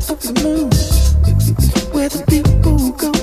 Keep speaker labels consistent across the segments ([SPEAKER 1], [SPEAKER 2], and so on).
[SPEAKER 1] to
[SPEAKER 2] move
[SPEAKER 3] where the people go.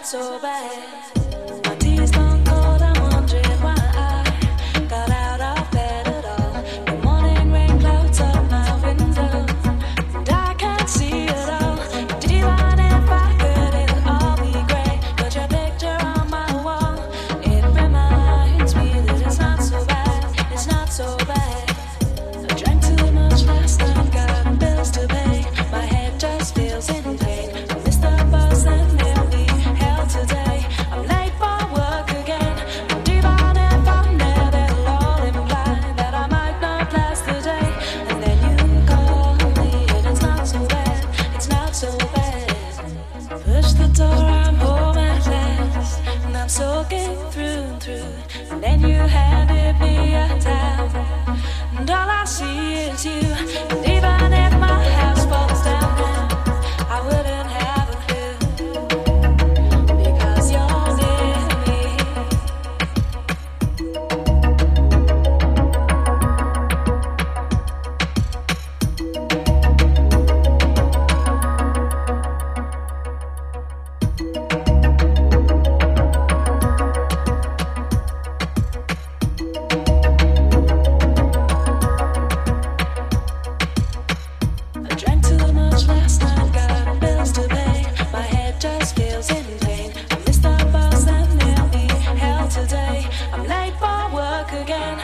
[SPEAKER 3] not so bad.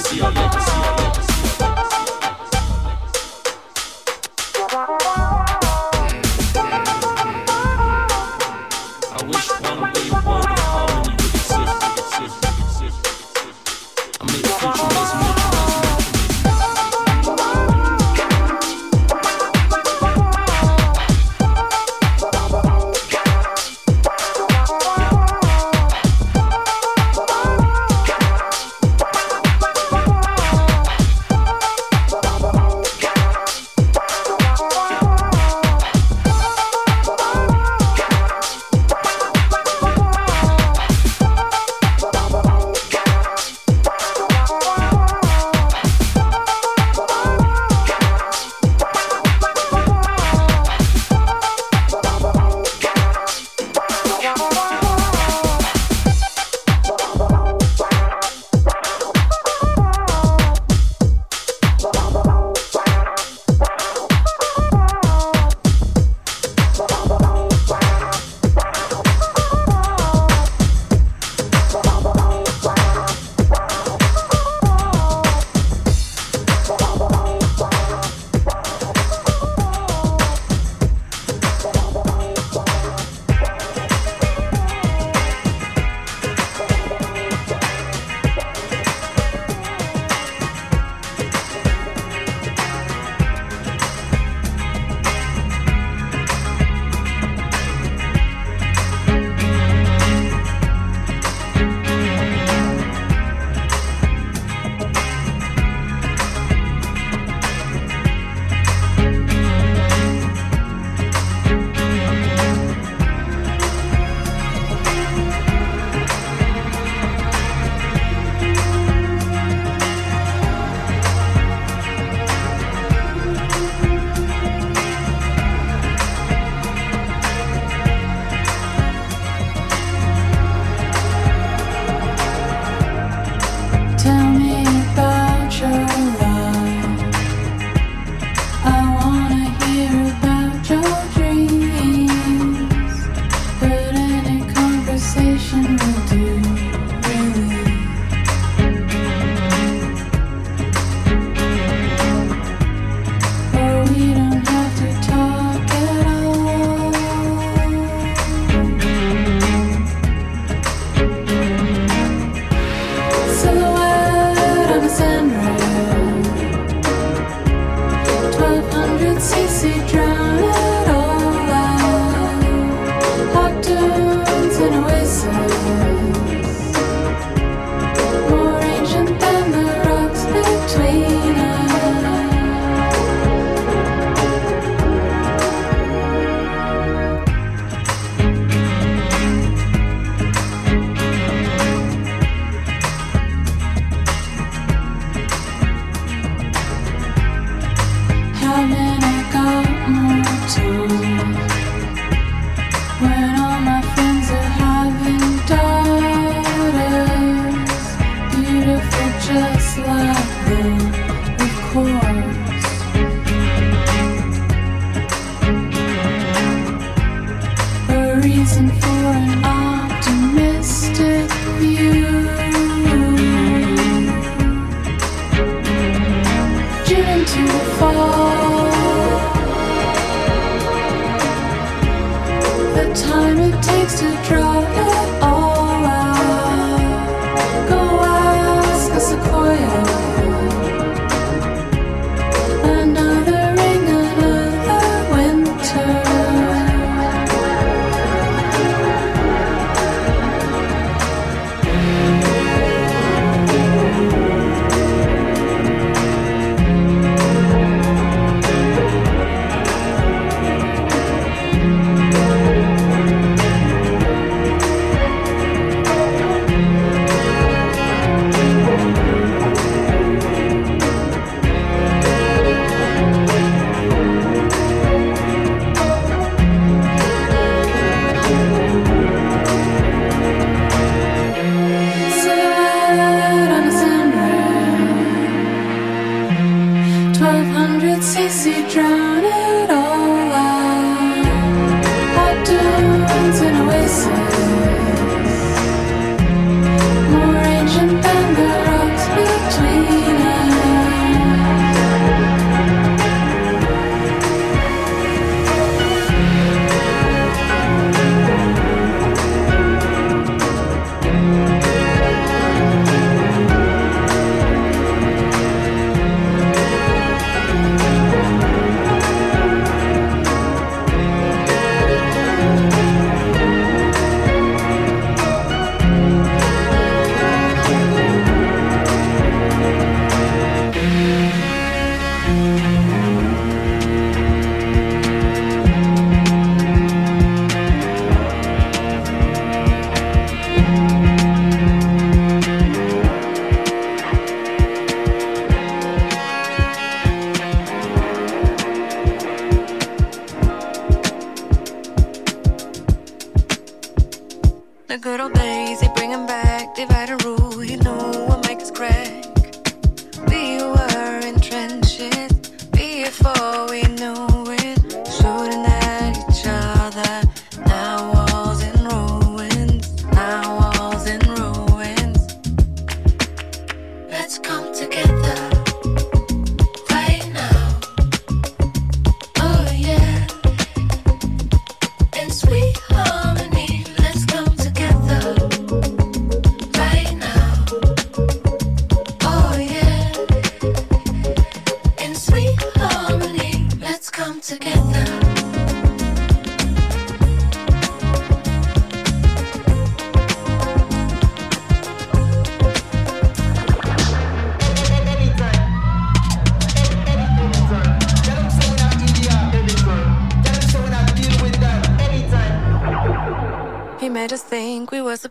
[SPEAKER 3] see your lips.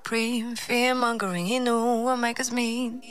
[SPEAKER 3] supreme. Fear mongering, you know what makes us mean.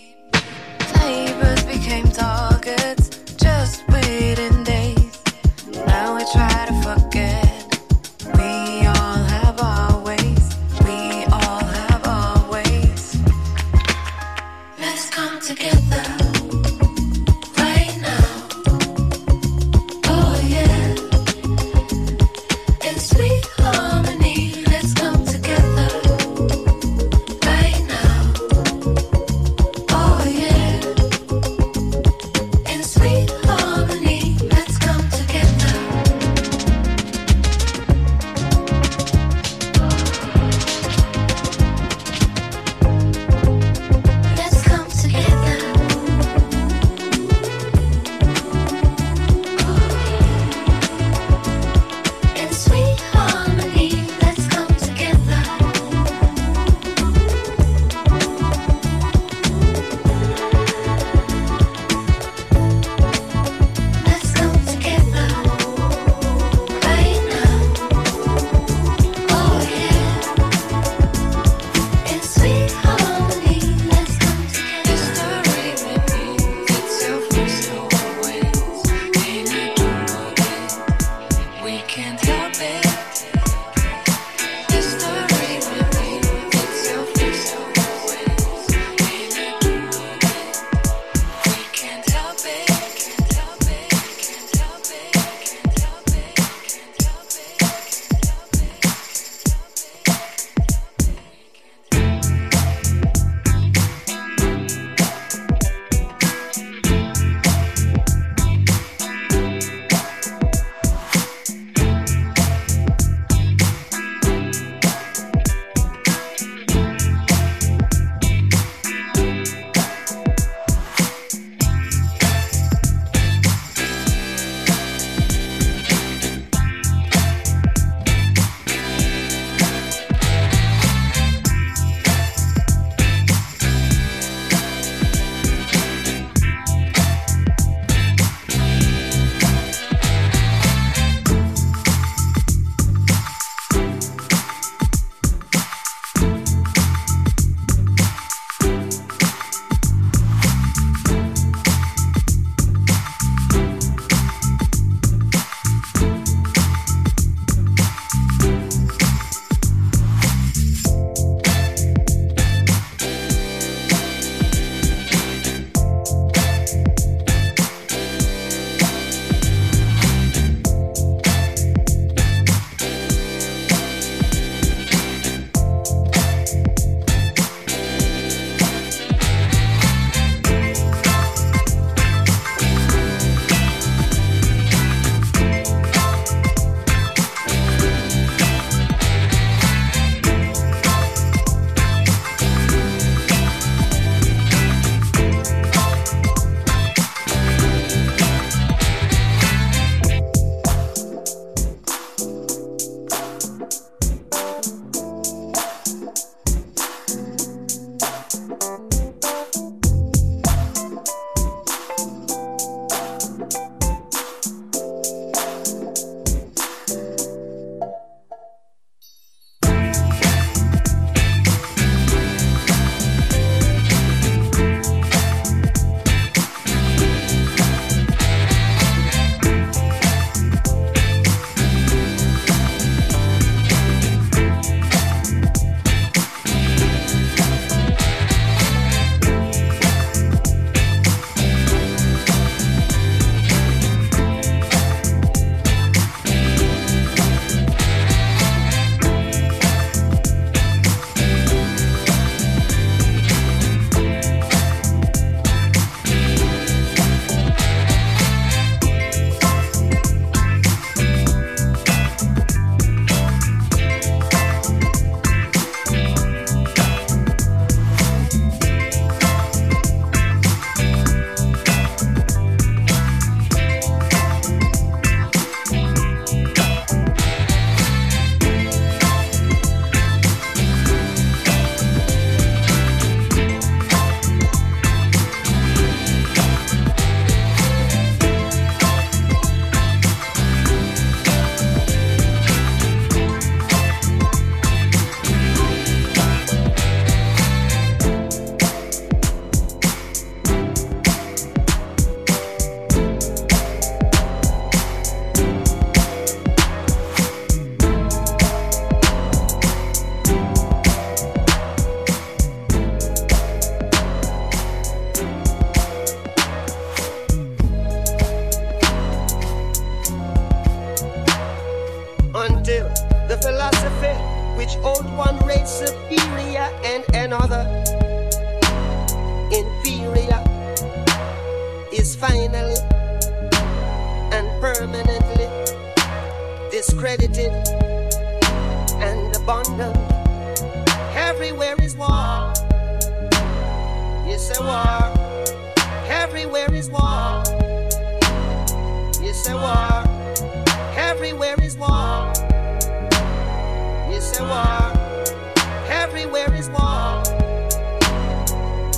[SPEAKER 3] Everywhere is war.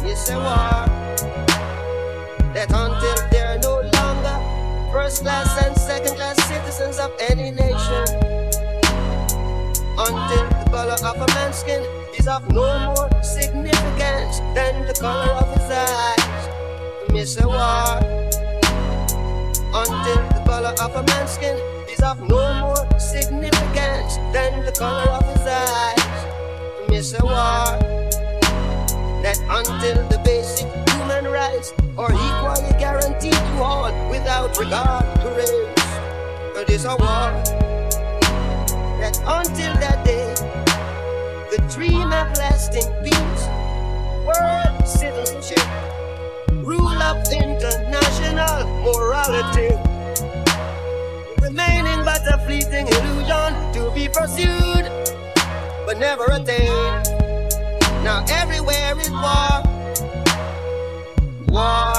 [SPEAKER 3] Yes, a war. That until they're no longer first class and second class citizens of any nation, until the color of a man's skin is of no more significance than the color of his eyes. Miss a war until the color of a man's skin is of no more significance than the color of his eyes. Miss a war that until the basic human rights are equally guaranteed to all without regard to race. It is a war. That until that day, the dream of lasting peace, world citizenship, rule of international morality, remaining but a fleeting illusion to be pursued but never a attained. Now everywhere is war, war.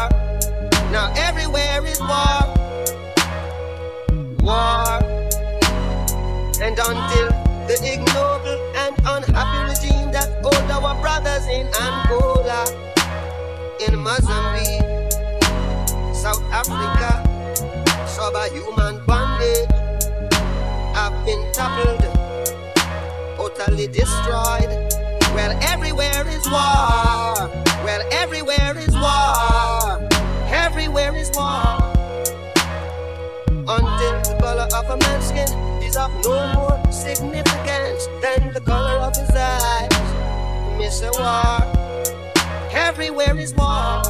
[SPEAKER 3] Now everywhere is war war. And until the ignoble and unhappy regime that hold our brothers in Angola, in Mozambique, South Africa, subhuman bondage, have been toppled, utterly destroyed. Well, everywhere is war. Well, everywhere is war. Everywhere is war until the color of a man's skin is of no more significance than the color of his eyes. Miss a war, everywhere is war.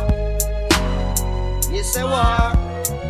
[SPEAKER 3] Miss a war,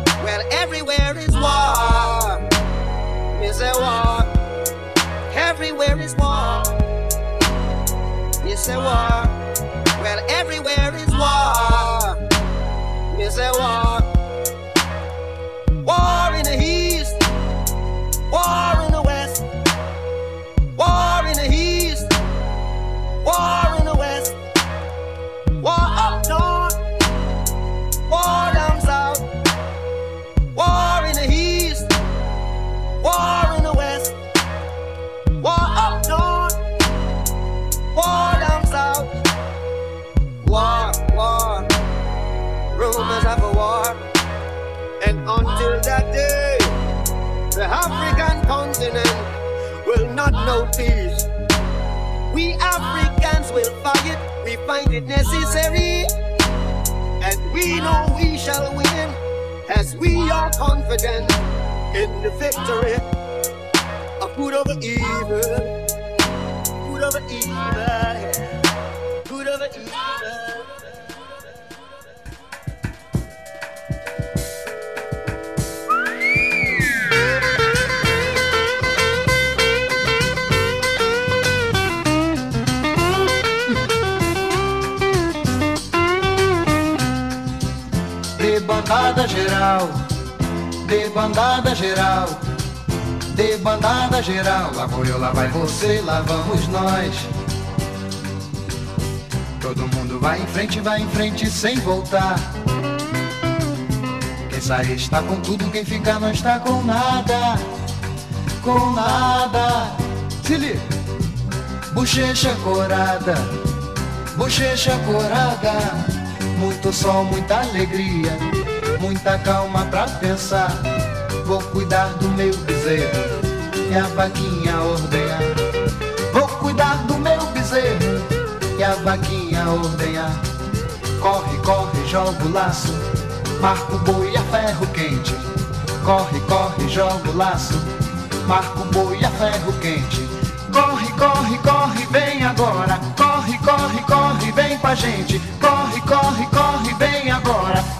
[SPEAKER 3] not peace. We Africans will fight, it, we find it necessary. And we know we shall win, as we are confident in the victory of good over evil. Good over evil. Good over evil.
[SPEAKER 4] Debandada geral, debandada geral, debandada geral. Lá vou eu, lá vai você, lá vamos nós. Todo mundo vai em frente, vai em frente sem voltar. Quem sair está com tudo, quem ficar não está com nada. Com nada. Se liga. Bochecha corada, bochecha corada. Muito sol, muita alegria, muita calma pra pensar. Vou cuidar do meu bezerro e a vaquinha ordenhar. Vou cuidar do meu bezerro e a vaquinha ordenhar. Corre, corre, joga o laço, marca o boi a ferro quente. Corre, corre, joga o laço, marca o boi a ferro quente. Corre, corre, corre, vem agora. Corre, corre, corre, vem com a gente. Corre, corre, corre, vem agora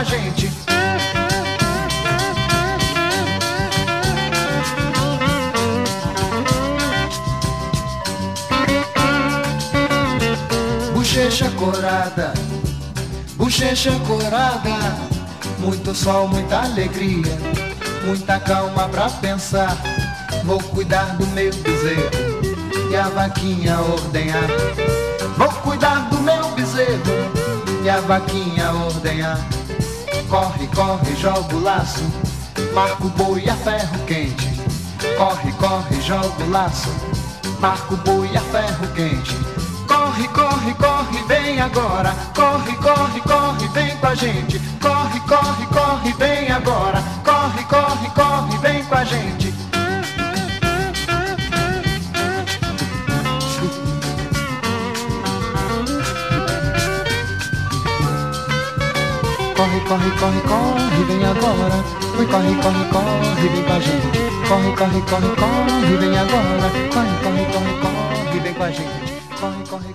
[SPEAKER 4] a gente. Bochecha corada, bochecha corada. Muito sol, muita alegria, muita calma pra pensar. Vou cuidar do meu bezerro e a vaquinha ordenhar. Vou cuidar do meu bezerro e a vaquinha ordenhar. Corre, corre, joga o laço, marca o boi a ferro quente. Corre, corre, joga o laço, marca o boi a ferro quente. Corre, corre, corre, vem agora. Corre, corre, corre, vem com a gente. Corre, corre, corre, vem agora. Corre, corre, corre, vem com a gente. Corre, corre, corre, vem agora. Corre, corre, corre, vem com a gente. Corre, corre, corre, corre, vem agora. Corre, corre, corre, corre, vem com a gente. Corre, corre.